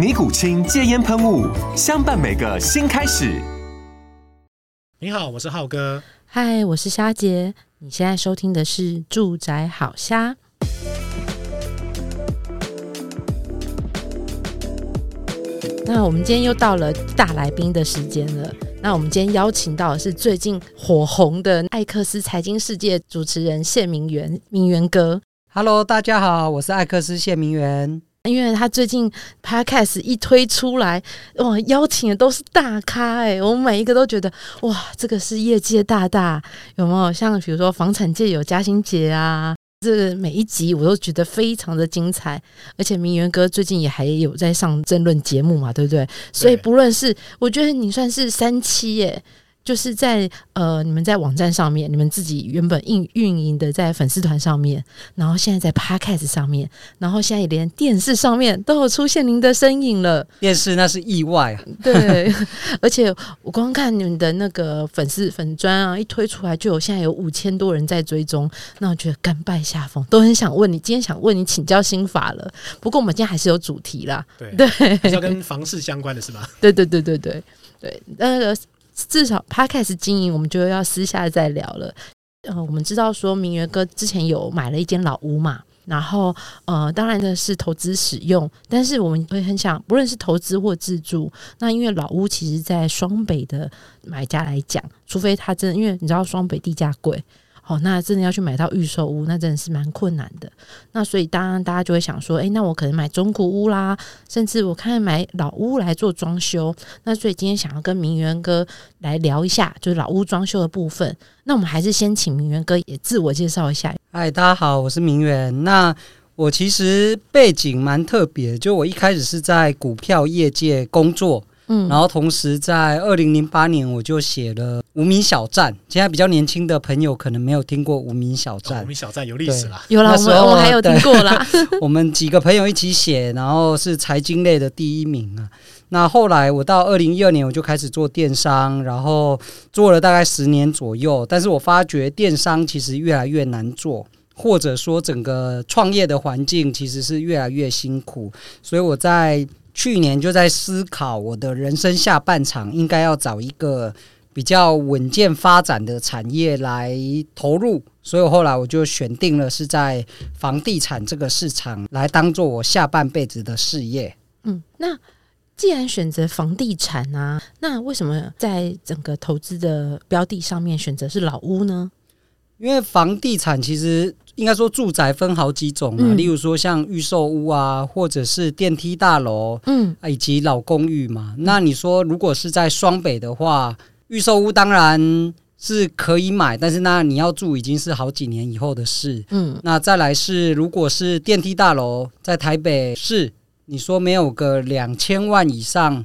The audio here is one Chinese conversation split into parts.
尼古清戒烟喷雾，相伴每个新开始。你好，我是浩哥。嗨，我是虾姐。你现在收听的是《住宅好虾》。那我们今天又到了大来宾的时间了。那我们今天邀请到的是最近火红的艾克斯财经世界主持人谢明元，明媛哥。Hello，大家好，我是艾克斯谢明媛。因为他最近 Podcast 一推出来，哇，邀请的都是大咖哎、欸，我们每一个都觉得哇，这个是业界大大，有没有？像比如说房产界有嘉欣姐啊，这个每一集我都觉得非常的精彩，而且明媛哥最近也还有在上争论节目嘛，对不对？对，所以不论是我觉得你算是三期耶、欸。就是在呃，你们在网站上面，你们自己原本运运营的在粉丝团上面，然后现在在 Podcast 上面，然后现在也连电视上面都有出现您的身影了。电视那是意外啊，对，而且我光看你们的那个粉丝粉砖啊，一推出来就有现在有五千多人在追踪，那我觉得甘拜下风，都很想问你，今天想问你请教心法了。不过我们今天还是有主题啦，对对，是要跟房事相关的是吧？对对对对对对，那个。至少 Podcast 经营，我们就要私下再聊了。呃，我们知道说明源哥之前有买了一间老屋嘛，然后呃，当然的是投资使用，但是我们会很想，不论是投资或自住，那因为老屋其实，在双北的买家来讲，除非他真的，因为你知道双北地价贵。哦，那真的要去买到预售屋，那真的是蛮困难的。那所以当然大家就会想说，诶、那我可能买中古屋啦，甚至我看买老屋来做装修。那所以今天想要跟明媛哥来聊一下，就是老屋装修的部分。那我们还是先请明媛哥也自我介绍一下。嗨，大家好，我是明媛。那我其实背景蛮特别，就我一开始是在股票业界工作。嗯，然后同时在二零零八年我就写了《无名小站》，现在比较年轻的朋友可能没有听过《无名小站》。哦，《无名小站》有历史啦，有啦，我们我还有听过啦。我们几个朋友一起写，然后是财经类的第一名啊。那后来我到二零一二年我就开始做电商，然后做了大概十年左右，但是我发觉电商其实越来越难做，或者说整个创业的环境其实是越来越辛苦，所以我在。去年就在思考我的人生下半场应该要找一个比较稳健发展的产业来投入，所以后来我就选定了是在房地产这个市场来当做我下半辈子的事业。嗯，那既然选择房地产啊，那为什么在整个投资的标的上面选择是老屋呢？因为房地产其实。应该说，住宅分好几种啊，嗯、例如说像预售屋啊，或者是电梯大楼，嗯，以及老公寓嘛。嗯、那你说，如果是在双北的话，预售屋当然是可以买，但是那你要住已经是好几年以后的事。嗯，那再来是，如果是电梯大楼，在台北市，你说没有个两千万以上。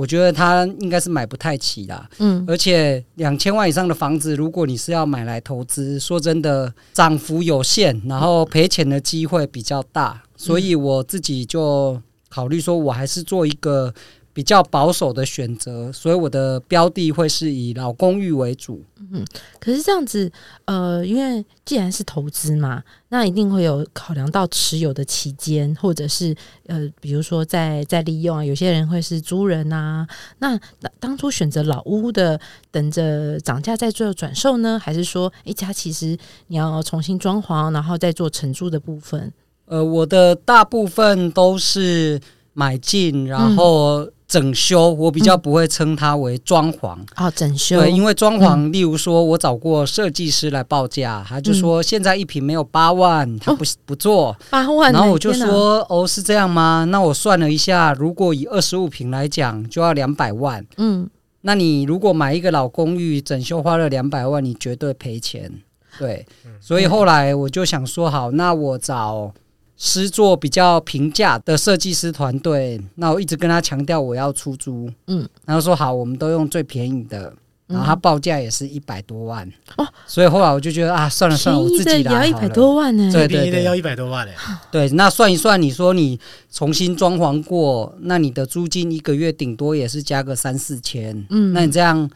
我觉得他应该是买不太起啦，嗯，而且两千万以上的房子，如果你是要买来投资，说真的，涨幅有限，然后赔钱的机会比较大，所以我自己就考虑说，我还是做一个。比较保守的选择，所以我的标的会是以老公寓为主。嗯，可是这样子，呃，因为既然是投资嘛，那一定会有考量到持有的期间，或者是呃，比如说在在利用啊，有些人会是租人啊。那当初选择老屋的，等着涨价再做转售呢，还是说，一家其实你要重新装潢，然后再做承租的部分？呃，我的大部分都是买进，然后。整修，我比较不会称它为装潢。哦，整修。对，因为装潢，例如说我找过设计师来报价，他就说现在一平没有八万，他不不做八万。然后我就说哦，是这样吗？那我算了一下，如果以二十五平来讲，就要两百万。嗯，那你如果买一个老公寓整修花了两百万，你绝对赔钱。对，所以后来我就想说，好，那我找。师做比较平价的设计师团队，那我一直跟他强调我要出租，嗯，然后说好，我们都用最便宜的，然后他报价也是一百多万，哦，所以后来我就觉得啊，算了算了，我自己来好了，要一百多万呢，对对对，要一百多万嘞，对，那算一算，你说你重新装潢过，那你的租金一个月顶多也是加个三四千，嗯，那你这样。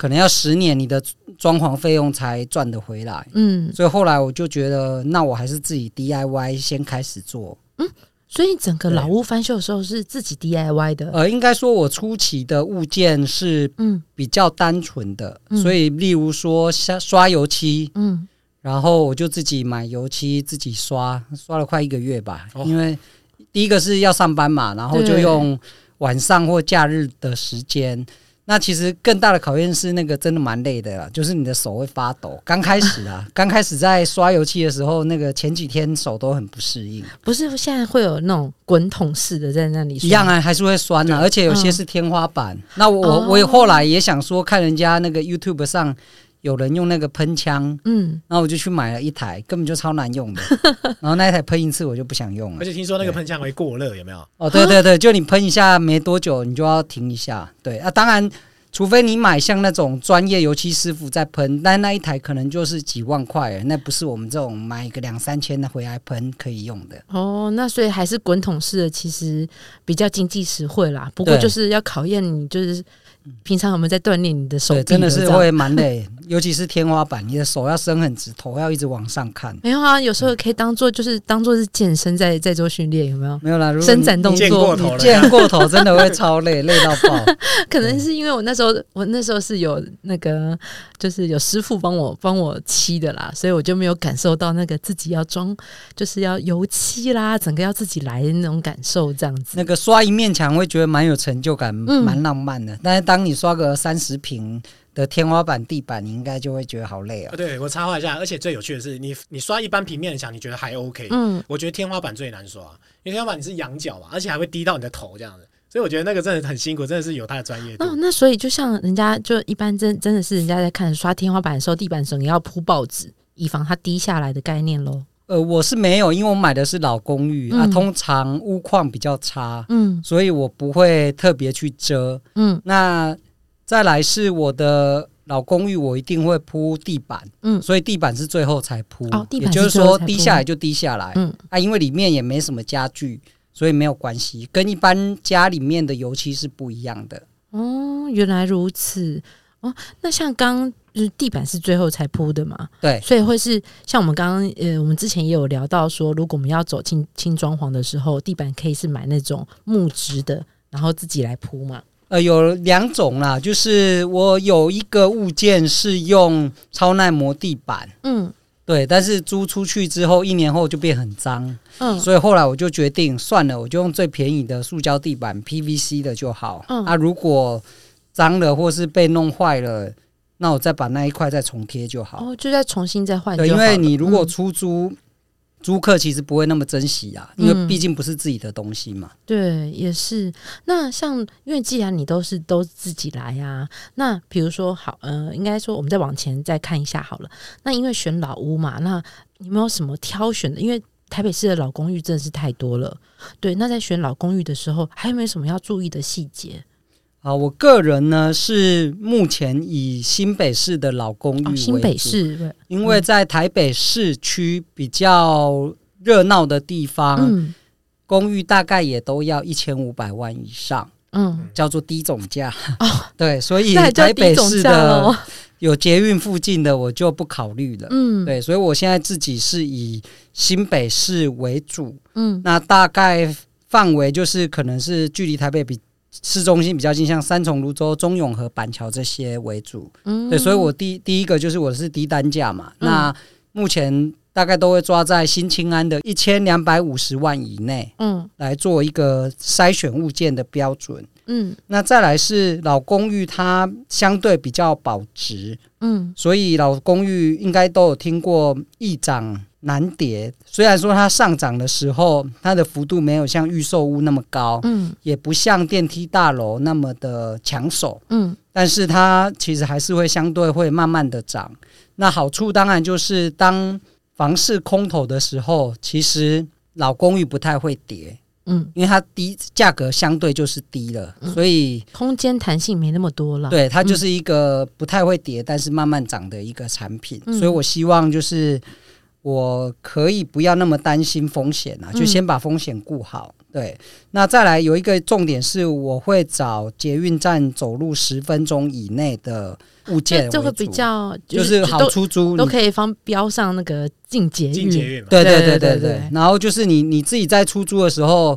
可能要十年，你的装潢费用才赚得回来。嗯，所以后来我就觉得，那我还是自己 DIY 先开始做。嗯，所以整个老屋翻修的时候是自己 DIY 的。呃，应该说我初期的物件是嗯比较单纯的，嗯，所以例如说刷刷油漆，嗯，然后我就自己买油漆自己刷，刷了快一个月吧。哦，因为第一个是要上班嘛，然后就用晚上或假日的时间。那其实更大的考验是那个真的蛮累的啦，就是你的手会发抖。刚开始啊，刚开始在刷油漆的时候，那个前几天手都很不适应。不是现在会有那种滚筒式的在那里？一样啊，还是会酸啊，而且有些是天花板。嗯、那我、哦、我也后来也想说，看人家那个 YouTube 上有人用那个喷枪，嗯，然后我就去买了一台，根本就超难用的。然后那一台喷一次我就不想用了。而且听说那个喷枪会过热，有没有？哦，对对对，就你喷一下没多久，你就要停一下。对啊，当然。除非你买像那种专业油漆师傅在喷，但那一台可能就是几万块，那不是我们这种买一个两三千的回来喷可以用的。哦，那所以还是滚筒式的其实比较经济实惠啦。不过就是要考验你，就是。平常有没有在锻炼你的手？对，真的是会蛮累，尤其是天花板，你的手要伸很直，头要一直往上看。没有啊，有时候可以当做就是当做是健身在在做训练，有没有？没有啦，伸展动作，健过头了，健过头真的会超累，累到爆。可能是因为我那时候我那时候是有那个就是有师傅帮我帮我漆的啦，所以我就没有感受到那个自己要装就是要油漆啦，整个要自己来的那种感受，这样子。那个刷一面墙会觉得蛮有成就感，蛮、嗯、浪漫的，但是。当你刷个三十坪的天花板、地板，你应该就会觉得好累啊！对，我插话一下，而且最有趣的是，你你刷一般平面的墙，你觉得还 OK？嗯，我觉得天花板最难刷，因为天花板你是仰角嘛，而且还会低到你的头这样子，所以我觉得那个真的很辛苦，真的是有它的专业度。哦，那所以就像人家就一般真真的是人家在看刷天花板的时候，地板的时候你要铺报纸，以防它滴下来的概念喽。呃，我是没有，因为我买的是老公寓、嗯、啊，通常屋况比较差，嗯，所以我不会特别去遮，嗯，那。再来是我的老公寓，我一定会铺地板，嗯，所以地板是最后才铺，哦，也就是说滴下来就滴下来，嗯啊，因为里面也没什么家具，所以没有关系，跟一般家里面的油漆是不一样的。哦，原来如此，哦，那像刚就是地板是最后才铺的嘛？对，所以会是像我们刚刚呃，我们之前也有聊到说，如果我们要走轻轻装潢的时候，地板可以是买那种木质的，然后自己来铺嘛。呃，有两种啦，就是我有一个物件是用超耐磨地板，嗯，对，但是租出去之后一年后就变很脏，嗯，所以后来我就决定算了，我就用最便宜的塑胶地板，PVC 的就好，嗯，啊，如果脏了或是被弄坏了，那我再把那一块再重贴就好，哦，就再重新再换，对，因为你如果出租。嗯租客其实不会那么珍惜啊，因为毕竟不是自己的东西嘛。嗯、对，也是。那像，因为既然你都是都自己来啊，那比如说好，呃，应该说我们再往前再看一下好了。那因为选老屋嘛，那你有没有什么挑选的？因为台北市的老公寓真的是太多了。对，那在选老公寓的时候，还有没有什么要注意的细节？啊，我个人呢是目前以新北市的老公寓为主，哦，新北市，因为在台北市区比较热闹的地方，嗯，公寓大概也都要一千五百万以上，嗯，叫做低总价，哦，对，所以台北市的有捷运附近的我就不考虑了，嗯，对，所以我现在自己是以新北市为主，嗯，那大概范围就是可能是距离台北比。市中心比较近，像三重、泸州、中永和、板桥这些为主。嗯，对，所以我第第一个就是我是低单价嘛。嗯、那目前大概都会抓在新青安的一千两百五十万以内，嗯，来做一个筛选物件的标准。嗯，那再来是老公寓，它相对比较保值，嗯，所以老公寓应该都有听过易涨难跌。虽然说它上涨的时候，它的幅度没有像预售屋那么高，嗯，也不像电梯大楼那么的抢手，嗯，但是它其实还是会相对会慢慢的涨。那好处当然就是当房市空头的时候，其实老公寓不太会跌。嗯，因为它低价格相对就是低了，嗯、所以空间弹性没那么多了。对，它就是一个不太会跌，嗯、但是慢慢涨的一个产品。嗯、所以我希望就是我可以不要那么担心风险啊，就先把风险顾好。嗯、对，那再来有一个重点是，我会找捷运站走路十分钟以内的物件，这个比较就是好出租，都可以放标上那个。进捷运，对对对对对。然后就是你你自己在出租的时候，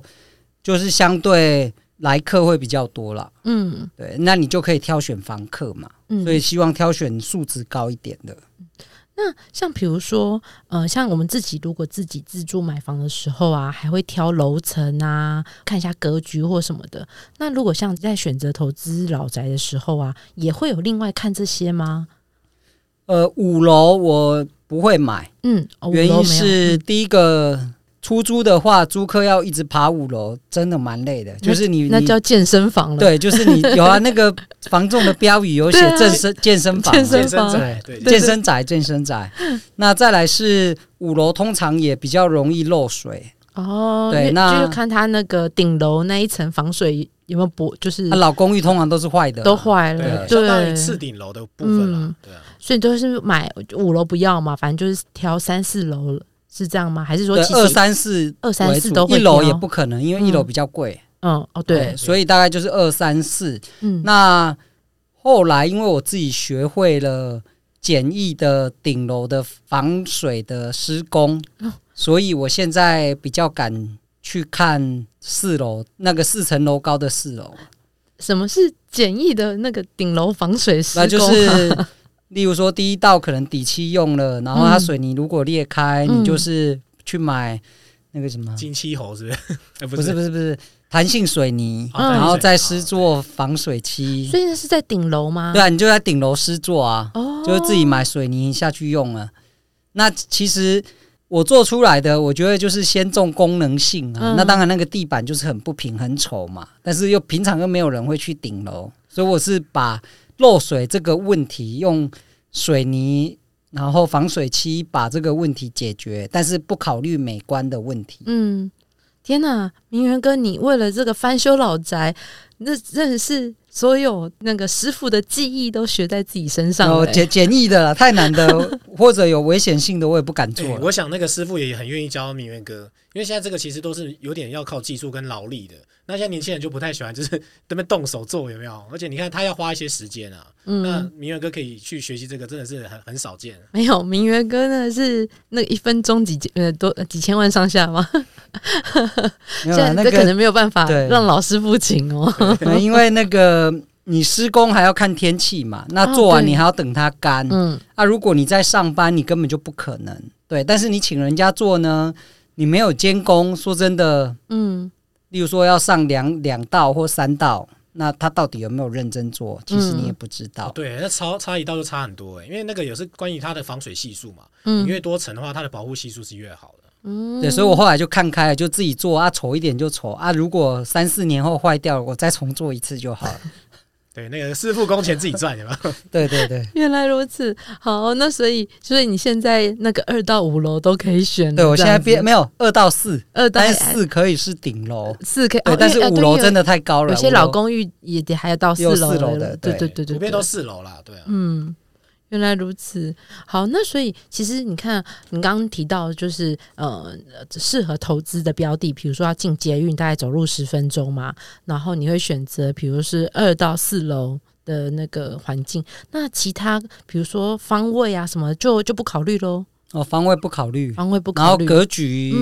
就是相对来客会比较多了。嗯，对，那你就可以挑选房客嘛。嗯，所以希望挑选素质高一点的。那像比如说，呃，像我们自己如果自己自住买房的时候啊，还会挑楼层啊，看一下格局或什么的。那如果像在选择投资老宅的时候啊，也会有另外看这些吗？呃，五楼我不会买，嗯，原因是第一个出租的话，租客要一直爬五楼，真的蛮累的。就是你那叫健身房了，对，就是你有啊，那个房仲的标语有写健身健身房，健身房，对，健身宅，健身宅。那再来是五楼，通常也比较容易漏水。哦。对，那就是看他那个顶楼那一层防水有没有补，就是老公寓通常都是坏的，都坏了，对，相当于次顶楼的部分了，对啊。所以都是买五楼不要嘛，反正就是挑三四楼，是这样吗？还是说二三四二三四都会？一楼也不可能，因为一楼比较贵。嗯，哦对，对，所以大概就是二三四。嗯，那后来因为我自己学会了简易的顶楼的防水的施工，嗯，所以我现在比较敢去看四楼那个四层楼高的四楼。什么是简易的那个顶楼防水施工？那就是。例如说，第一道可能底漆用了，然后它水泥如果裂开，嗯、你就是去买那个什么金漆猴，是不是？欸、不是不是不是弹性水泥，嗯、然后再施做防水漆。所以那是在顶楼吗？对啊，你就在顶楼施做啊，哦、就是自己买水泥下去用了。那其实我做出来的，我觉得就是先重功能性啊。嗯、那当然，那个地板就是很不平很丑嘛，但是又平常又没有人会去顶楼，所以我是把。漏水这个问题，用水泥然后防水漆把这个问题解决，但是不考虑美观的问题。嗯，天哪，明源哥，你为了这个翻修老宅，那真的是。所有那个师傅的技艺都学在自己身上，欸，哦，简简易的太难的 或者有危险性的我也不敢做，欸。我想那个师傅也很愿意教明月哥，因为现在这个其实都是有点要靠技术跟劳力的。那现在年轻人就不太喜欢，就是这边动手做有没有？而且你看他要花一些时间啊。嗯，那明月哥可以去学习这个，真的是很很少见。没有，明月哥呢是那一分钟几呃多几千万上下吗？现在这可能没有办法让老师傅请哦，因为那个。你施工还要看天气嘛？那做完你还要等它干。嗯，啊，如果你在上班，你根本就不可能。对，但是你请人家做呢，你没有监工，说真的，嗯，例如说要上两两道或三道，那他到底有没有认真做？其实你也不知道。对，那差差一道就差很多诶，因为那个也是关于它的防水系数嘛。嗯，你越多层的话，它的保护系数是越好的。嗯，对，所以我后来就看开了，就自己做啊，丑一点就丑啊。如果三四年后坏掉了，我再重做一次就好了。对，那个师傅工钱自己赚，有没有？对对对，原来如此。好，那所以，所以你现在那个二到五楼都可以选。对，我现在变没有二到四，二到四可以是顶楼，四可以。对，但是五楼真的太高了。有些老公寓也得还要到四楼的。对对对对，普遍都四楼啦。对啊。嗯。原来如此，好，那所以其实你看，你刚刚提到就是呃，适合投资的标的，比如说要进捷运，大概走路十分钟嘛，然后你会选择，比如是二到四楼的那个环境，那其他比如说方位啊什么，就就不考虑喽。哦，方位不考虑，方位不考虑，然后格局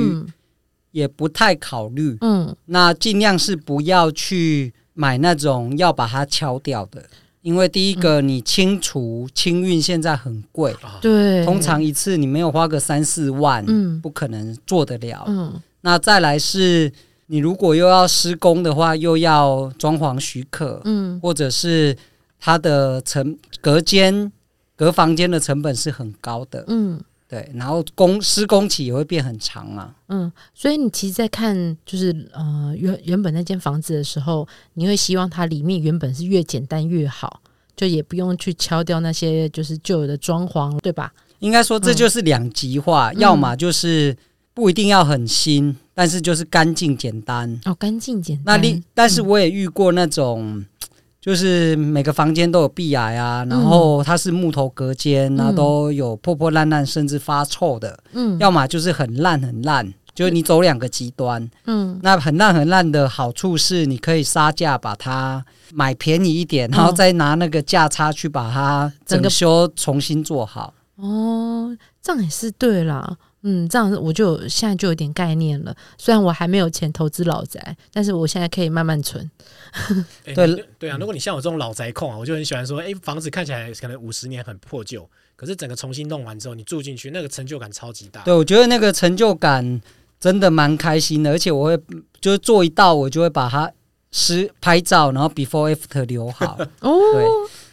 也不太考虑，嗯，那尽量是不要去买那种要把它敲掉的。因为第一个，你清除清运现在很贵，对，通常一次你没有花个三四万，嗯，不可能做得了。嗯，那再来是你如果又要施工的话，又要装潢许可，嗯，或者是它的成隔间隔房间的成本是很高的，嗯。对，然后工施工期也会变很长啊。嗯，所以你其实，在看就是呃原原本那间房子的时候，你会希望它里面原本是越简单越好，就也不用去敲掉那些就是旧有的装潢，对吧？应该说这就是两极化，嗯、要么就是不一定要很新，嗯、但是就是干净简单。哦，干净简单。那你但是我也遇过那种。嗯就是每个房间都有壁癌啊，然后它是木头隔间，然后都有破破烂烂，甚至发臭的。嗯，要么就是很烂很烂，就是你走两个极端。嗯，那很烂很烂的好处是，你可以杀价把它买便宜一点，然后再拿那个价差去把它整修重新做好。哦，这样也是对啦。嗯，这样我就现在就有点概念了。虽然我还没有钱投资老宅，但是我现在可以慢慢存。欸、对对啊，如果你像我这种老宅控啊，我就很喜欢说，哎、欸，房子看起来可能五十年很破旧，可是整个重新弄完之后，你住进去，那个成就感超级大。对，我觉得那个成就感真的蛮开心的，而且我会就是做一道，我就会把它实拍照，然后 before after 留好。哦，对。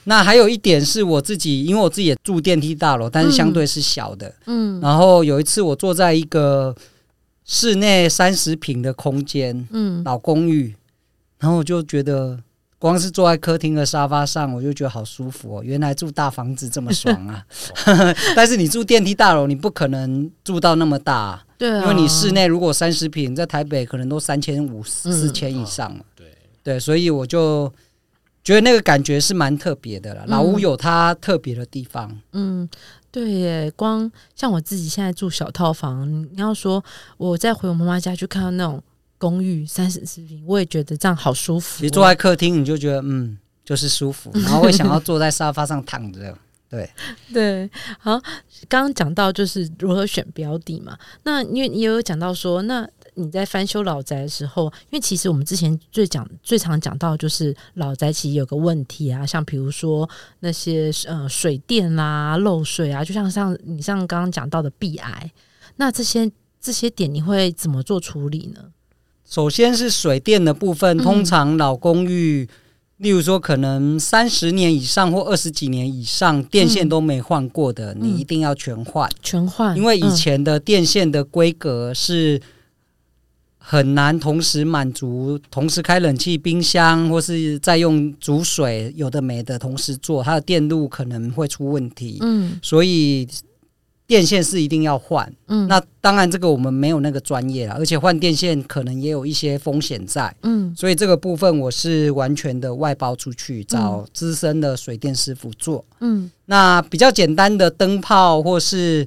那还有一点是我自己，因为我自己也住电梯大楼，但是相对是小的。嗯，然后有一次我坐在一个室内三十平的空间，嗯，老公寓，然后我就觉得光是坐在客厅的沙发上，我就觉得好舒服哦。原来住大房子这么爽啊！但是你住电梯大楼，你不可能住到那么大，对啊，因为你室内如果三十平，在台北可能都三千五、四千以上了。对对，所以我就。觉得那个感觉是蛮特别的了，老屋有它特别的地方。嗯，对耶，光像我自己现在住小套房，你要说我再回我妈妈家去看到那种公寓三十四平，我也觉得这样好舒服。你坐在客厅，你就觉得嗯，就是舒服，然后会想要坐在沙发上躺着。对 对，好，刚刚讲到就是如何选标的嘛，那因为你也有讲到说那。你在翻修老宅的时候，因为其实我们之前最讲最常讲到就是老宅其实有个问题啊，像比如说那些呃水电啦、啊、漏水啊，就像像你像刚刚讲到的壁癌，那这些这些点你会怎么做处理呢？首先是水电的部分，通常老公寓，嗯、例如说可能三十年以上或二十几年以上电线都没换过的，嗯、你一定要全换，全换，因为以前的电线的规格是。很难同时满足，同时开冷气、冰箱，或是再用煮水，有的没的同时做，它的电路可能会出问题。嗯，所以电线是一定要换。嗯，那当然这个我们没有那个专业了，而且换电线可能也有一些风险在。嗯，所以这个部分我是完全的外包出去找资深的水电师傅做。嗯，那比较简单的灯泡或是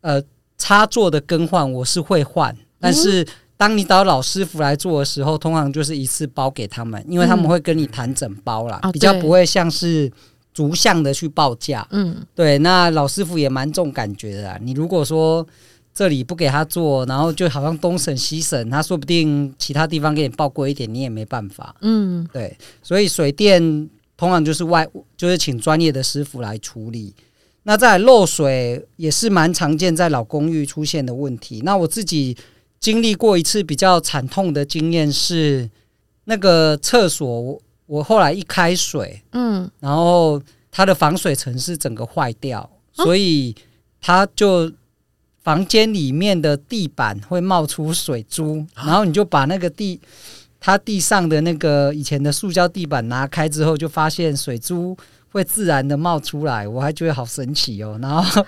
呃插座的更换，我是会换，但是。当你找老师傅来做的时候，通常就是一次包给他们，因为他们会跟你谈整包啦，嗯、比较不会像是逐项的去报价。嗯，对，那老师傅也蛮重感觉的啦。你如果说这里不给他做，然后就好像东省西省，他说不定其他地方给你报贵一点，你也没办法。嗯，对，所以水电通常就是外，就是请专业的师傅来处理。那在漏水也是蛮常见在老公寓出现的问题。那我自己。经历过一次比较惨痛的经验是，那个厕所我后来一开水，嗯，然后它的防水层是整个坏掉，所以它就房间里面的地板会冒出水珠，然后你就把那个地，它地上的那个以前的塑胶地板拿开之后，就发现水珠。会自然的冒出来，我还觉得好神奇哦。然后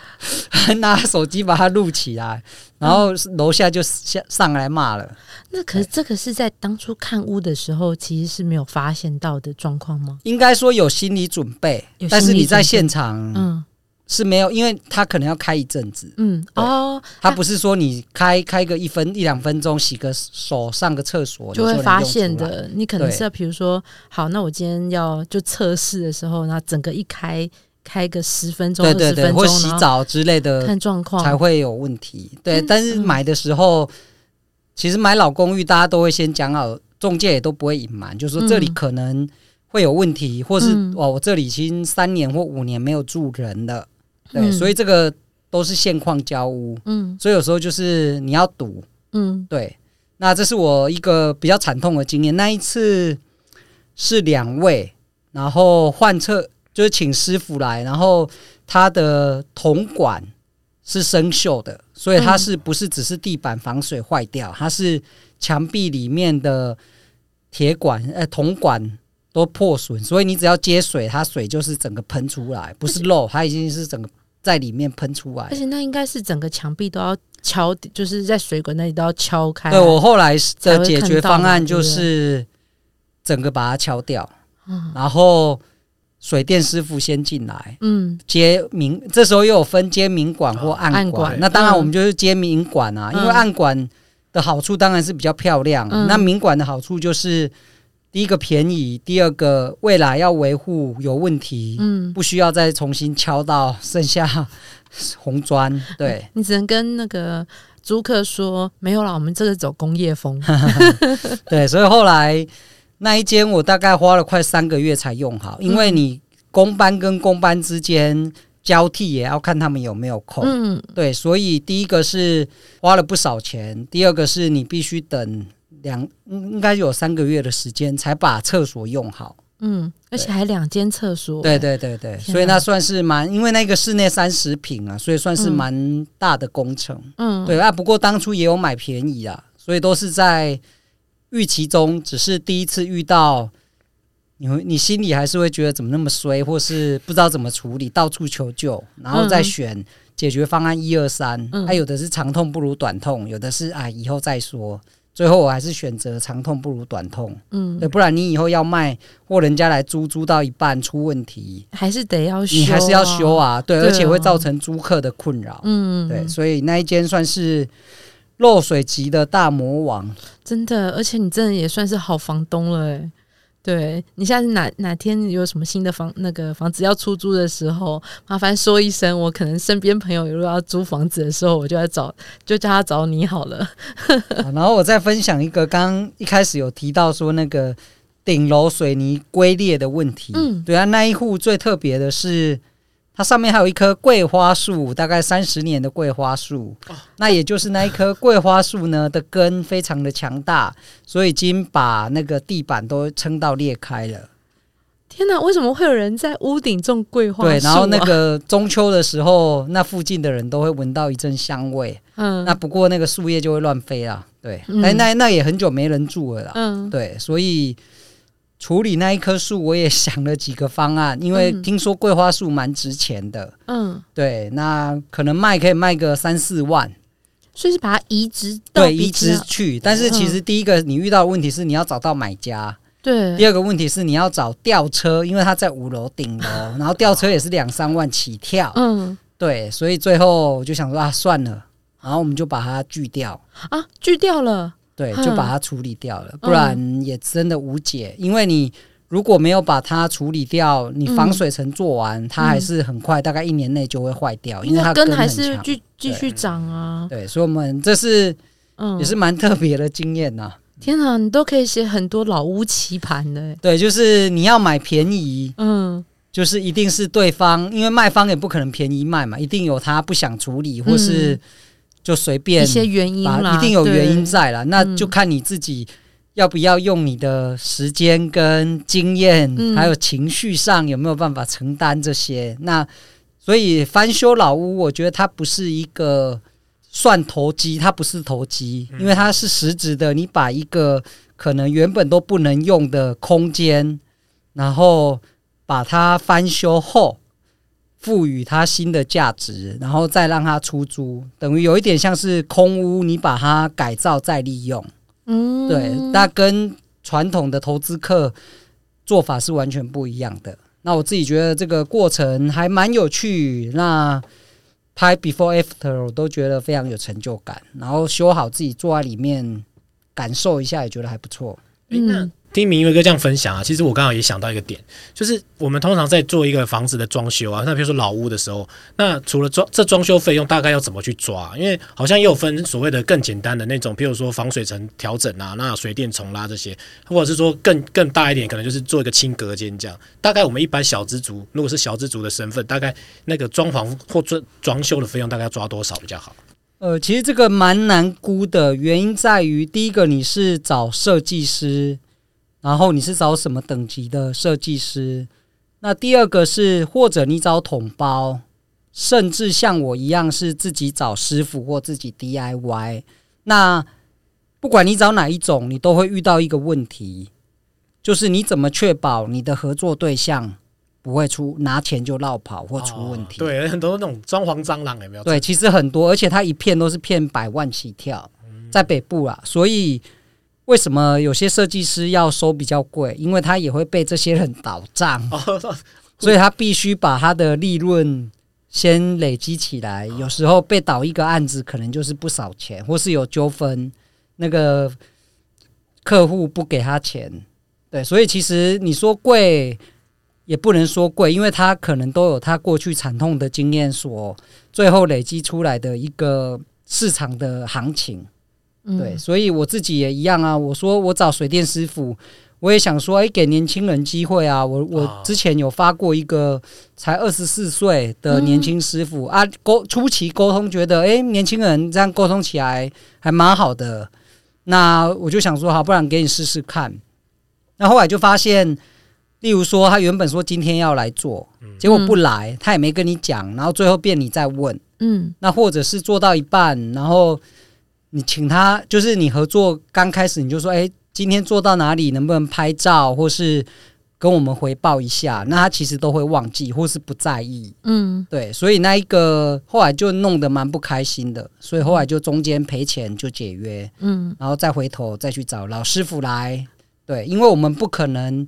还拿手机把它录起来，然后楼下就下上来骂了。那可是这个是在当初看屋的时候，其实是没有发现到的状况吗？应该说有心理准备，但是你在现场，嗯。是没有，因为他可能要开一阵子。嗯，哦，他不是说你开开个一分一两分钟，洗个手，上个厕所就会发现的。你可能是要比如说，好，那我今天要就测试的时候，那整个一开开个十分钟、二十分钟，或洗澡之类的，看状况才会有问题。对，但是买的时候，其实买老公寓，大家都会先讲好，中介也都不会隐瞒，就是说这里可能会有问题，或是哦，我这里已经三年或五年没有住人了。对，嗯、所以这个都是现况交屋，嗯，所以有时候就是你要赌，嗯，对。那这是我一个比较惨痛的经验。那一次是两位，然后换厕就是请师傅来，然后他的铜管是生锈的，所以它是不是只是地板防水坏掉？它是墙壁里面的铁管呃铜管都破损，所以你只要接水，它水就是整个喷出来，不是漏，它已经是整个在里面喷出来。而且那应该是整个墙壁都要。敲，就是在水管那里都要敲开。对，我后来的解决方案就是整个把它敲掉，然后水电师傅先进来，嗯，接明，这时候又有分接明管或暗管，暗管。那当然我们就是接明管啊，因为暗管的好处当然是比较漂亮，那明管的好处就是第一个便宜，第二个未来要维护有问题，嗯，不需要再重新敲到剩下。红砖，对，你只能跟那个租客说没有了，我们这个走工业风。对，所以后来那一间我大概花了快三个月才用好，因为你工班跟工班之间交替也要看他们有没有空。嗯，对，所以第一个是花了不少钱，第二个是你必须等两，应该有三个月的时间才把厕所用好。嗯，而且还两间厕所，对对对对，所以那算是蛮，因为那个室内三十平啊，所以算是蛮大的工程。嗯，对啊，不过当初也有买便宜啊，所以都是在预期中，只是第一次遇到，你会你心里还是会觉得怎么那么衰，或是不知道怎么处理，到处求救，然后再选解决方案一二三，还有的是长痛不如短痛，有的是啊以后再说。最后我还是选择长痛不如短痛，嗯，对，不然你以后要卖或人家来租，租到一半出问题，还是得要修，你还是要修啊，对，而且会造成租客的困扰，嗯，对，所以那一间算是漏水级的大魔王，真的，而且你真的也算是好房东了，欸，对，你下次哪哪天有什么新的房那个房子要出租的时候，麻烦说一声，我可能身边朋友如果要租房子的时候，我就要找，就叫他找你好了。然后我再分享一个，刚刚一开始有提到说那个顶楼水泥龟裂的问题，嗯，对啊，那一户最特别的是。它上面还有一棵桂花树，大概三十年的桂花树，那也就是那一棵桂花树呢的根非常的强大，所以已经把那个地板都撑到裂开了。天哪，为什么会有人在屋顶种桂花啊？对，然后那个中秋的时候，那附近的人都会闻到一阵香味。嗯，那不过那个树叶就会乱飞啊。对，那那那也很久没人住了啦。嗯，对，所以。处理那一棵树，我也想了几个方案，因为听说桂花树蛮值钱的。嗯，对，那可能卖可以卖个三四万，所以是把它移植对移植去。但是其实第一个你遇到的问题是你要找到买家，对。第二个问题是你要找吊车，因为它在五楼顶楼，然后吊车也是两三万起跳。嗯，对，所以最后我就想说啊，算了，然后我们就把它锯掉啊，锯掉了。对，就把它处理掉了，不然也真的无解。因为你如果没有把它处理掉，你防水层做完，它还是很快，大概一年内就会坏掉，因为它根还是继继续长啊。对，所以我们这是也是蛮特别的经验呐。天哪，你都可以写很多老屋棋盘的。对，就是你要买便宜，嗯，就是一定是对方，因为卖方也不可能便宜卖嘛，一定有他不想处理或是。就随便一些原因啦，一定有原因在了。那就看你自己要不要用你的时间跟经验，嗯、还有情绪上有没有办法承担这些。那所以翻修老屋，我觉得它不是一个算投机，它不是投机，因为它是实质的。你把一个可能原本都不能用的空间，然后把它翻修后。赋予它新的价值，然后再让它出租，等于有一点像是空屋，你把它改造再利用。嗯，对，那跟传统的投资客做法是完全不一样的。那我自己觉得这个过程还蛮有趣，那拍 before after 我都觉得非常有成就感，然后修好自己坐在里面感受一下，也觉得还不错。嗯。听明维哥这样分享啊，其实我刚好也想到一个点，就是我们通常在做一个房子的装修啊，那比如说老屋的时候，那除了装这装修费用大概要怎么去抓？因为好像也有分所谓的更简单的那种，比如说防水层调整啊，那水电重拉这些，或者是说更更大一点，可能就是做一个轻隔间这样。大概我们一般小资族，如果是小资族的身份，大概那个装潢或装装修的费用大概要抓多少比较好？呃，其实这个蛮难估的，原因在于第一个你是找设计师，然后你是找什么等级的设计师？那第二个是或者你找统包，甚至像我一样是自己找师傅或自己 DIY。那不管你找哪一种，你都会遇到一个问题，就是你怎么确保你的合作对象不会出拿钱就绕跑或出问题？哦、对，很多那种装潢蟑螂有没有？对，其实很多，而且它一片都是骗百万起跳，在北部啊。所以为什么有些设计师要收比较贵？因为他也会被这些人倒账，哦、所以他必须把他的利润。先累积起来，有时候被倒一个案子，可能就是不少钱，或是有纠纷，那个客户不给他钱，对，所以其实你说贵也不能说贵，因为他可能都有他过去惨痛的经验所最后累积出来的一个市场的行情，对，所以我自己也一样啊，我说我找水电师傅。我也想说，哎，给年轻人机会啊！我我之前有发过一个才二十四岁的年轻师傅、嗯、啊，沟初期沟通觉得，哎，年轻人这样沟通起来还蛮好的。那我就想说，好，不然给你试试看。那后来就发现，例如说，他原本说今天要来做，结果不来，他也没跟你讲，然后最后变你再问，嗯，那或者是做到一半，然后你请他，就是你合作刚开始你就说，哎。今天做到哪里？能不能拍照，或是跟我们回报一下？那他其实都会忘记，或是不在意。嗯，对，所以那一个后来就弄得蛮不开心的，所以后来就中间赔钱就解约。嗯，然后再回头再去找老师傅来。对，因为我们不可能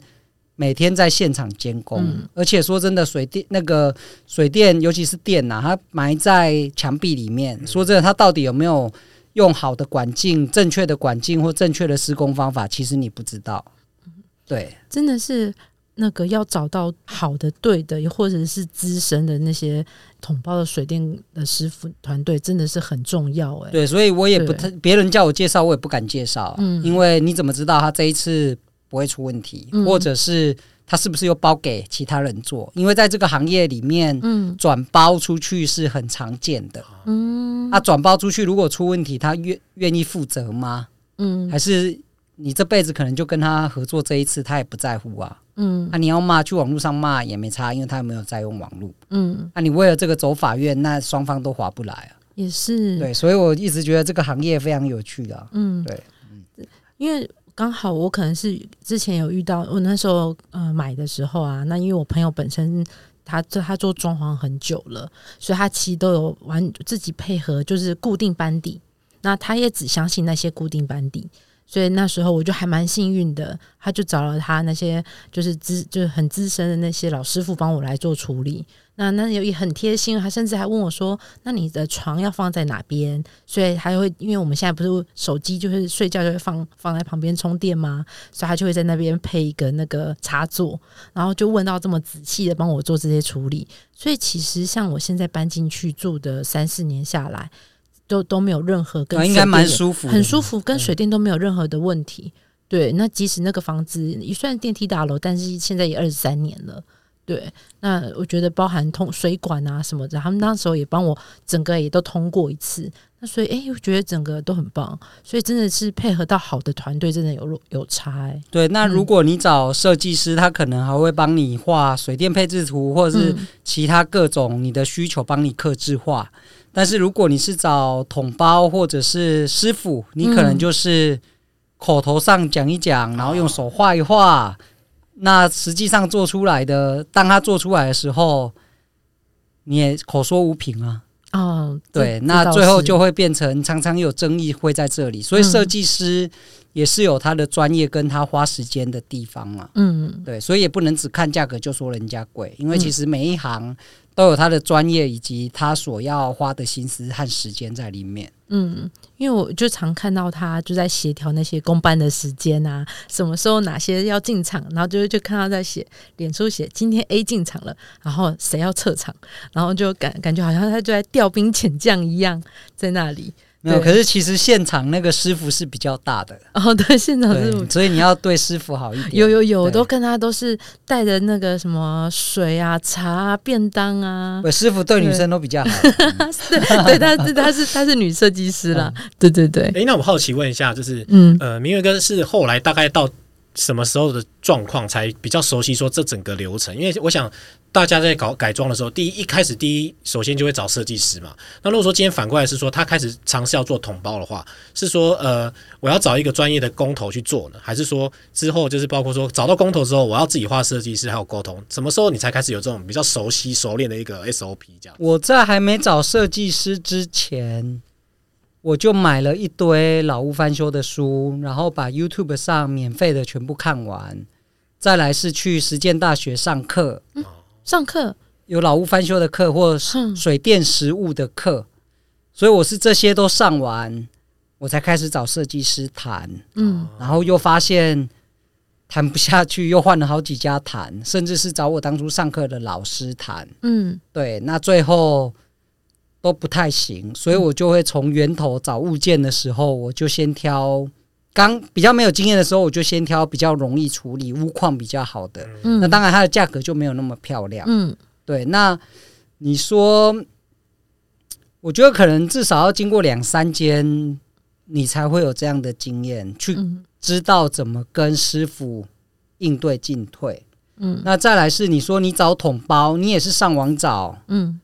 每天在现场监工，嗯、而且说真的，水电那个水电，尤其是电呐、啊，它埋在墙壁里面。说真的，它到底有没有？用好的管径、正确的管径或正确的施工方法，其实你不知道。对，真的是那个要找到好的、对的，或者是资深的那些统包的水电的师傅团队，真的是很重要。哎，对，所以我也不太，别人叫我介绍，我也不敢介绍。嗯，因为你怎么知道他这一次不会出问题，嗯、或者是？他是不是又包给其他人做？因为在这个行业里面，嗯，转包出去是很常见的。嗯，啊，转包出去如果出问题，他愿愿意负责吗？嗯，还是你这辈子可能就跟他合作这一次，他也不在乎啊。嗯，啊，你要骂去网络上骂也没差，因为他没有在用网络。嗯，啊，你为了这个走法院，那双方都划不来啊。也是，对，所以我一直觉得这个行业非常有趣的啊。嗯，对，嗯，因为。刚好我可能是之前有遇到，我那时候呃买的时候啊，那因为我朋友本身他做他做装潢很久了，所以他其实都有玩自己配合，就是固定班底，那他也只相信那些固定班底。所以那时候我就还蛮幸运的，他就找了他那些就是资就是很资深的那些老师傅帮我来做处理。那那有也很贴心，他甚至还问我说：“那你的床要放在哪边？”所以他会因为我们现在不是手机就是睡觉就会放放在旁边充电吗？所以他就会在那边配一个那个插座，然后就问到这么仔细的帮我做这些处理。所以其实像我现在搬进去住的三四年下来。都都没有任何跟、应该蛮舒服，很舒服，跟水电都没有任何的问题。对，那即使那个房子也算电梯大楼，但是现在也二十三年了。对，那我觉得包含通水管啊什么的，他们那时候也帮我整个也都通过一次。那所以哎，我觉得整个都很棒。所以真的是配合到好的团队，真的有有差、欸。对，那如果你找设计师，他可能还会帮你画水电配置图，或者是其他各种你的需求帮你刻制化。但是如果你是找统包或者是师傅，你可能就是口头上讲一讲，然后用手画一画。那实际上做出来的，当他做出来的时候，你也口说无凭啊。哦，对，那最后就会变成常常有争议会在这里。所以设计师也是有他的专业跟他花时间的地方嘛。嗯，对，所以也不能只看价格就说人家贵，因为其实每一行。都有他的专业以及他所要花的心思和时间在里面。嗯，因为我就常看到他就在协调那些公班的时间啊，什么时候哪些要进场，然后就就看他在写脸书写今天 A 进场了，然后谁要撤场，然后就感感觉好像他就在调兵遣将一样在那里。没有，可是其实现场那个师傅是比较大的哦，对，现场师傅，所以你要对师傅好一点。有有有，我都跟他都是带着那个什么水啊、茶啊、便当啊。对，师傅对女生都比较好。对，对，他是他是他是女设计师啦。对对对。哎，那我好奇问一下，就是嗯呃，明月哥是后来大概到。什么时候的状况才比较熟悉？说这整个流程，因为我想大家在搞改装的时候，第一一开始第一首先就会找设计师嘛。那如果说今天反过来是说他开始尝试要做桶包的话，是说呃我要找一个专业的工头去做呢，还是说之后就是包括说找到工头之后，我要自己画设计师还有沟通，什么时候你才开始有这种比较熟悉熟练的一个 SOP 这样？我在还没找设计师之前。我就买了一堆老屋翻修的书，然后把 YouTube 上免费的全部看完。再来是去实践大学上课，嗯、上课有老屋翻修的课或水电实务的课，所以我是这些都上完，我才开始找设计师谈。嗯，然后又发现谈不下去，又换了好几家谈，甚至是找我当初上课的老师谈。嗯，对，那最后。都不太行，所以我就会从源头找物件的时候，我就先挑刚比较没有经验的时候，我就先挑比较容易处理、屋况比较好的。嗯，那当然它的价格就没有那么漂亮。嗯，对。那你说，我觉得可能至少要经过两三间，你才会有这样的经验，去知道怎么跟师傅应对进退。嗯，那再来是你说你找桶包，你也是上网找。嗯。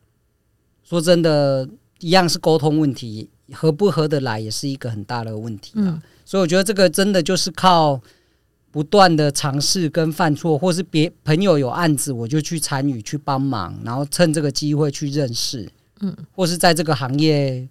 说真的，一样是沟通问题，合不合得来也是一个很大的问题啊。嗯，所以我觉得这个真的就是靠不断的尝试跟犯错，或是别朋友有案子，我就去参与去帮忙，然后趁这个机会去认识，嗯，或是在这个行业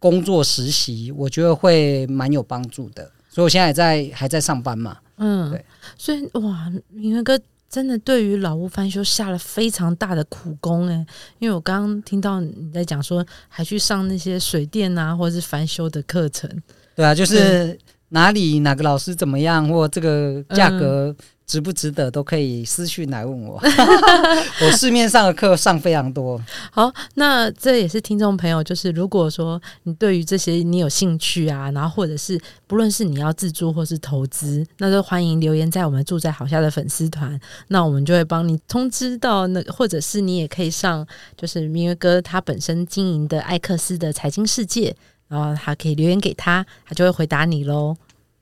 工作实习，我觉得会蛮有帮助的。所以我现在也在还在上班嘛，嗯，对，所以哇，明月哥。真的对于老屋翻修下了非常大的苦功诶，因为我刚刚听到你在讲说，还去上那些水电啊，或者是翻修的课程。对啊，就是哪里哪个老师怎么样，或这个价格。嗯值不值得都可以私讯来问我，我市面上的课上非常多。好，那这也是听众朋友，就是如果说你对于这些你有兴趣啊，然后或者是不论是你要自住或是投资，那都欢迎留言在我们住在好下的粉丝团，那我们就会帮你通知到那，或者是你也可以上，就是明月哥他本身经营的艾克斯的财经世界，然后他可以留言给他，他就会回答你喽。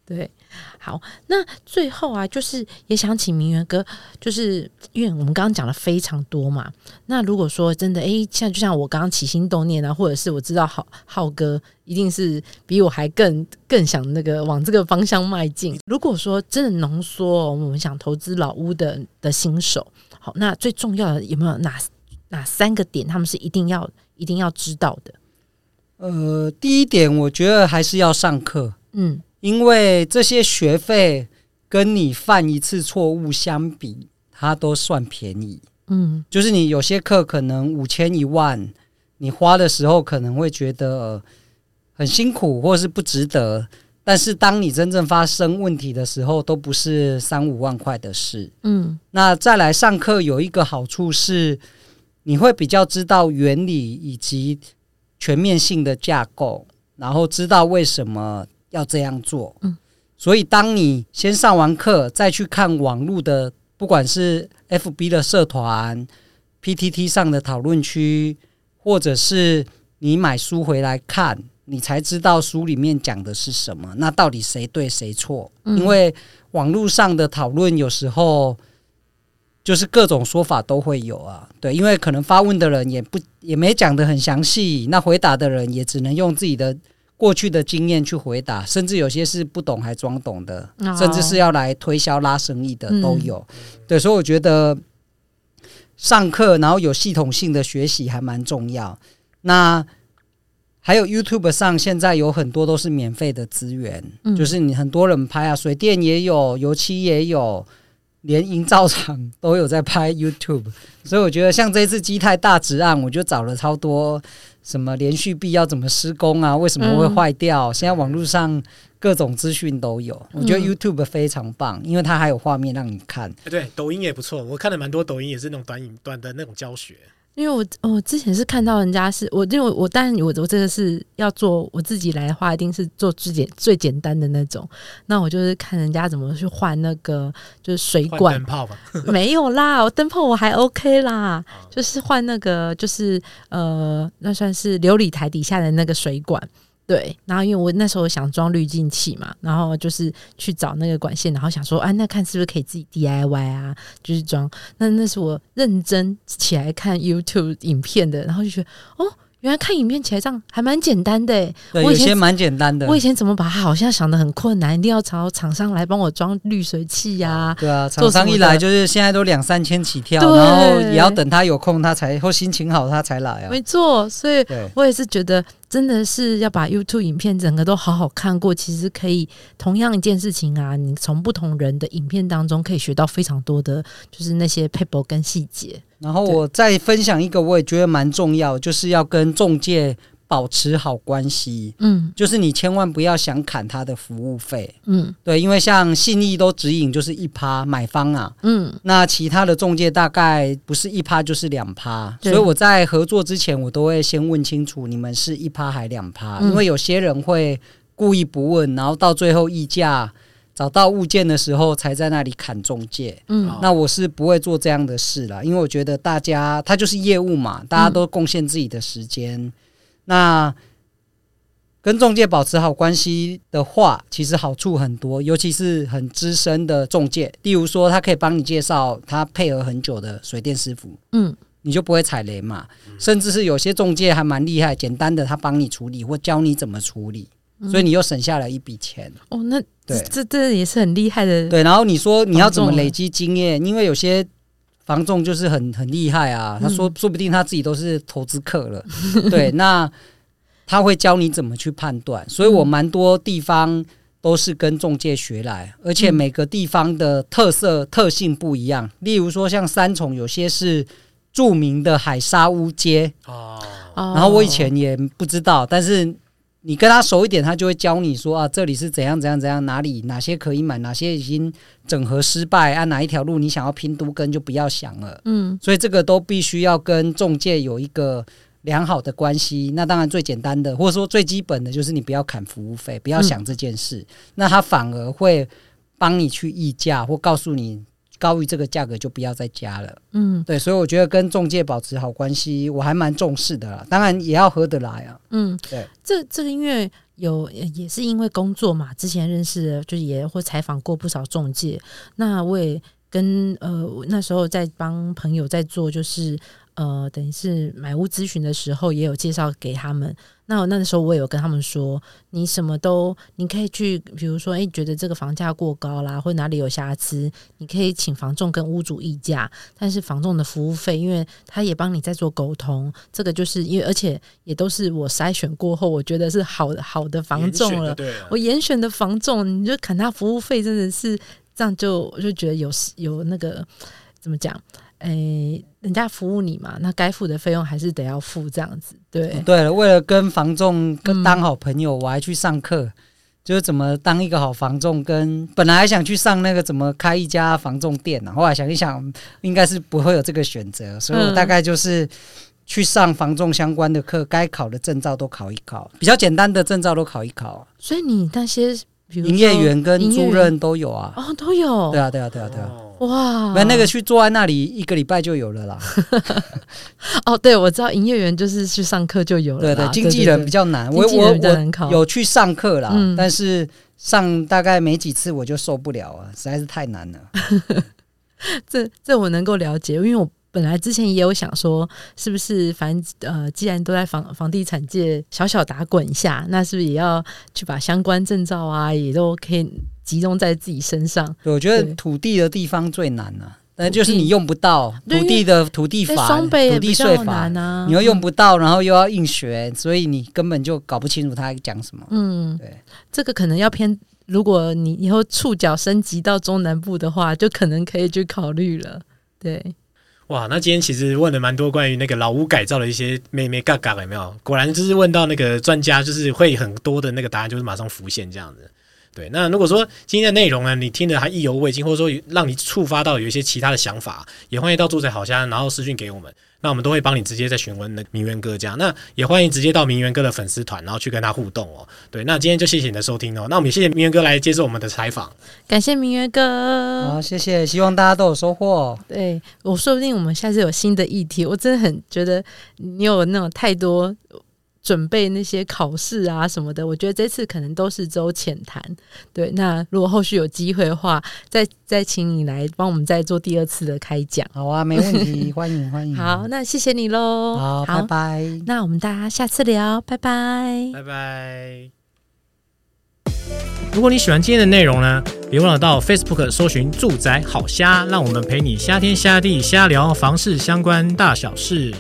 对。好，那最后啊，就是也想请明源哥，就是因为我们刚刚讲了非常多嘛。那如果说真的，哎，像就像我刚刚起心动念啊，或者是我知道浩浩哥一定是比我还更更想那个往这个方向迈进。如果说真的浓缩我们想投资老屋的的新手，好，那最重要的有没有哪哪三个点，他们是一定要一定要知道的？呃，第一点，我觉得还是要上课，嗯。因为这些学费跟你犯一次错误相比，它都算便宜。嗯，就是你有些课可能五千一万，你花的时候可能会觉得很辛苦，或是不值得。但是当你真正发生问题的时候，都不是三五万块的事。嗯，那再来上课有一个好处是，你会比较知道原理以及全面性的架构，然后知道为什么。要这样做，嗯，所以当你先上完课，再去看网络的，不管是 FB 的社团、PTT 上的讨论区，或者是你买书回来看，你才知道书里面讲的是什么。那到底谁对谁错？嗯，因为网络上的讨论有时候就是各种说法都会有啊。对，因为可能发问的人也不也没讲得很详细，那回答的人也只能用自己的。过去的经验去回答，甚至有些是不懂还装懂的，哦、甚至是要来推销拉生意的都有。嗯、对，所以我觉得上课然后有系统性的学习还蛮重要。那还有 YouTube 上现在有很多都是免费的资源，嗯、就是你很多人拍啊，水电也有，油漆也有，连营造厂都有在拍 YouTube。所以我觉得像这次基泰大直案，我就找了超多。什么连续壁要怎么施工啊？为什么会坏掉？嗯、现在网络上各种资讯都有，我觉得 YouTube 非常棒，因为它还有画面让你看。对，抖音也不错，我看了蛮多抖音，也是那种短影短的那种教学。因为我我之前是看到人家是我，因为我当然我我这个是要做我自己来的话，一定是做最简最简单的那种。那我就是看人家怎么去换那个就是水管灯泡吧 没有啦，我灯泡我还 OK 啦，就是换那个就是呃，那算是琉璃台底下的那个水管。对，然后因为我那时候想装滤镜器嘛，然后就是去找那个管线，然后想说，啊，那看是不是可以自己 DIY 啊，就是装。那那是我认真起来看 YouTube 影片的，然后就觉得，哦。原来看影片起来这样还蛮简单的，对，有些蛮简单的。我以前怎么把它好像想的很困难，一定要找厂商来帮我装滤水器呀、啊？对啊，厂商一来就是现在都两三千起跳，然后也要等他有空他才或心情好他才来啊。没错，所以我也是觉得真的是要把 YouTube 影片整个都好好看过，其实可以同样一件事情啊，你从不同人的影片当中可以学到非常多的，就是那些 paper 跟细节。然后我再分享一个，我也觉得蛮重要，就是要跟中介保持好关系。嗯，就是你千万不要想砍他的服务费。嗯，对，因为像信义都指引就是一趴买方啊。嗯，那其他的中介大概不是一趴就是两趴，所以我在合作之前，我都会先问清楚你们是一趴还两趴，因为有些人会故意不问，然后到最后议价。找到物件的时候，才在那里砍中介。嗯，那我是不会做这样的事了，因为我觉得大家他就是业务嘛，大家都贡献自己的时间。嗯、那跟中介保持好关系的话，其实好处很多，尤其是很资深的中介，例如说他可以帮你介绍他配合很久的水电师傅，嗯，你就不会踩雷嘛。甚至是有些中介还蛮厉害，简单的他帮你处理或教你怎么处理。所以你又省下了一笔钱哦，那对，这这也是很厉害的。对，然后你说你要怎么累积经验？因为有些房仲就是很很厉害啊，他说说不定他自己都是投资客了。对，那他会教你怎么去判断。所以我蛮多地方都是跟中介学来，而且每个地方的特色特性不一样。例如说像三重，有些是著名的海沙屋街哦，然后我以前也不知道，但是。你跟他熟一点，他就会教你说啊，这里是怎样怎样怎样，哪里哪些可以买，哪些已经整合失败，按、啊、哪一条路你想要拼都跟就不要想了。嗯，所以这个都必须要跟中介有一个良好的关系。那当然最简单的，或者说最基本的就是你不要砍服务费，不要想这件事，嗯、那他反而会帮你去议价或告诉你。高于这个价格就不要再加了。嗯，对，所以我觉得跟中介保持好关系，我还蛮重视的啦。当然也要合得来啊。嗯，对，这这个因为有也是因为工作嘛，之前认识的，就是也会采访过不少中介。那我也跟呃那时候在帮朋友在做，就是。呃，等于是买屋咨询的时候，也有介绍给他们。那我那个时候我也有跟他们说，你什么都你可以去，比如说，哎，觉得这个房价过高啦，或哪里有瑕疵，你可以请房仲跟屋主议价。但是房仲的服务费，因为他也帮你在做沟通，这个就是因为而且也都是我筛选过后，我觉得是好的好的房仲了。对啊，我严选的房仲，你就砍他服务费，真的是这样就，就我就觉得有有那个怎么讲？哎，人家服务你嘛，那该付的费用还是得要付，这样子。对，对了，为了跟房仲跟当好朋友，嗯、我还去上课，就是怎么当一个好房仲。跟本来还想去上那个怎么开一家房仲店呢、啊，后来想一想，应该是不会有这个选择，所以我大概就是去上房仲相关的课，该考的证照都考一考，比较简单的证照都考一考。所以你那些比如营业员跟主任都有啊？哦，都有。对啊，对啊，对啊，对啊。哦哇，那那个去坐在那里一个礼拜就有了啦。哦，对，我知道营业员就是去上课就有了。对对，经纪人比较难，我我我有去上课啦，嗯、但是上大概没几次我就受不了啊，实在是太难了。这这我能够了解，因为我。本来之前也有想说，是不是反正呃，既然都在房房地产界小小打滚一下，那是不是也要去把相关证照啊，也都可以集中在自己身上？对，我觉得土地的地方最难了，但就是你用不到土地的土地法、土地税法啊，你又用不到，然后又要硬学，所以你根本就搞不清楚他讲什么。嗯，对，这个可能要偏，如果你以后触角升级到中南部的话，就可能可以去考虑了。对。哇，那今天其实问了蛮多关于那个老屋改造的一些妹妹嘎嘎有没有？果然就是问到那个专家，就是会很多的那个答案，就是马上浮现这样子。对，那如果说今天的内容呢，你听得还意犹未尽，或者说让你触发到有一些其他的想法，也欢迎到住宅好虾，然后私讯给我们，那我们都会帮你直接在询问那名媛哥这样。那也欢迎直接到名媛哥的粉丝团，然后去跟他互动哦。对，那今天就谢谢你的收听哦。那我们也谢谢名媛哥来接受我们的采访，感谢名媛哥，好，谢谢，希望大家都有收获。对，我说不定我们下次有新的议题，我真的很觉得你有那种太多。准备那些考试啊什么的，我觉得这次可能都是周浅谈。对，那如果后续有机会的话，再再请你来帮我们再做第二次的开讲。好啊，没问题，欢迎欢迎。好，那谢谢你喽。好，好，拜拜。那我们大家下次聊，拜拜，拜拜。如果你喜欢今天的内容呢，别忘了到 Facebook 搜寻“住宅好虾”，让我们陪你虾天虾地瞎聊房事相关大小事。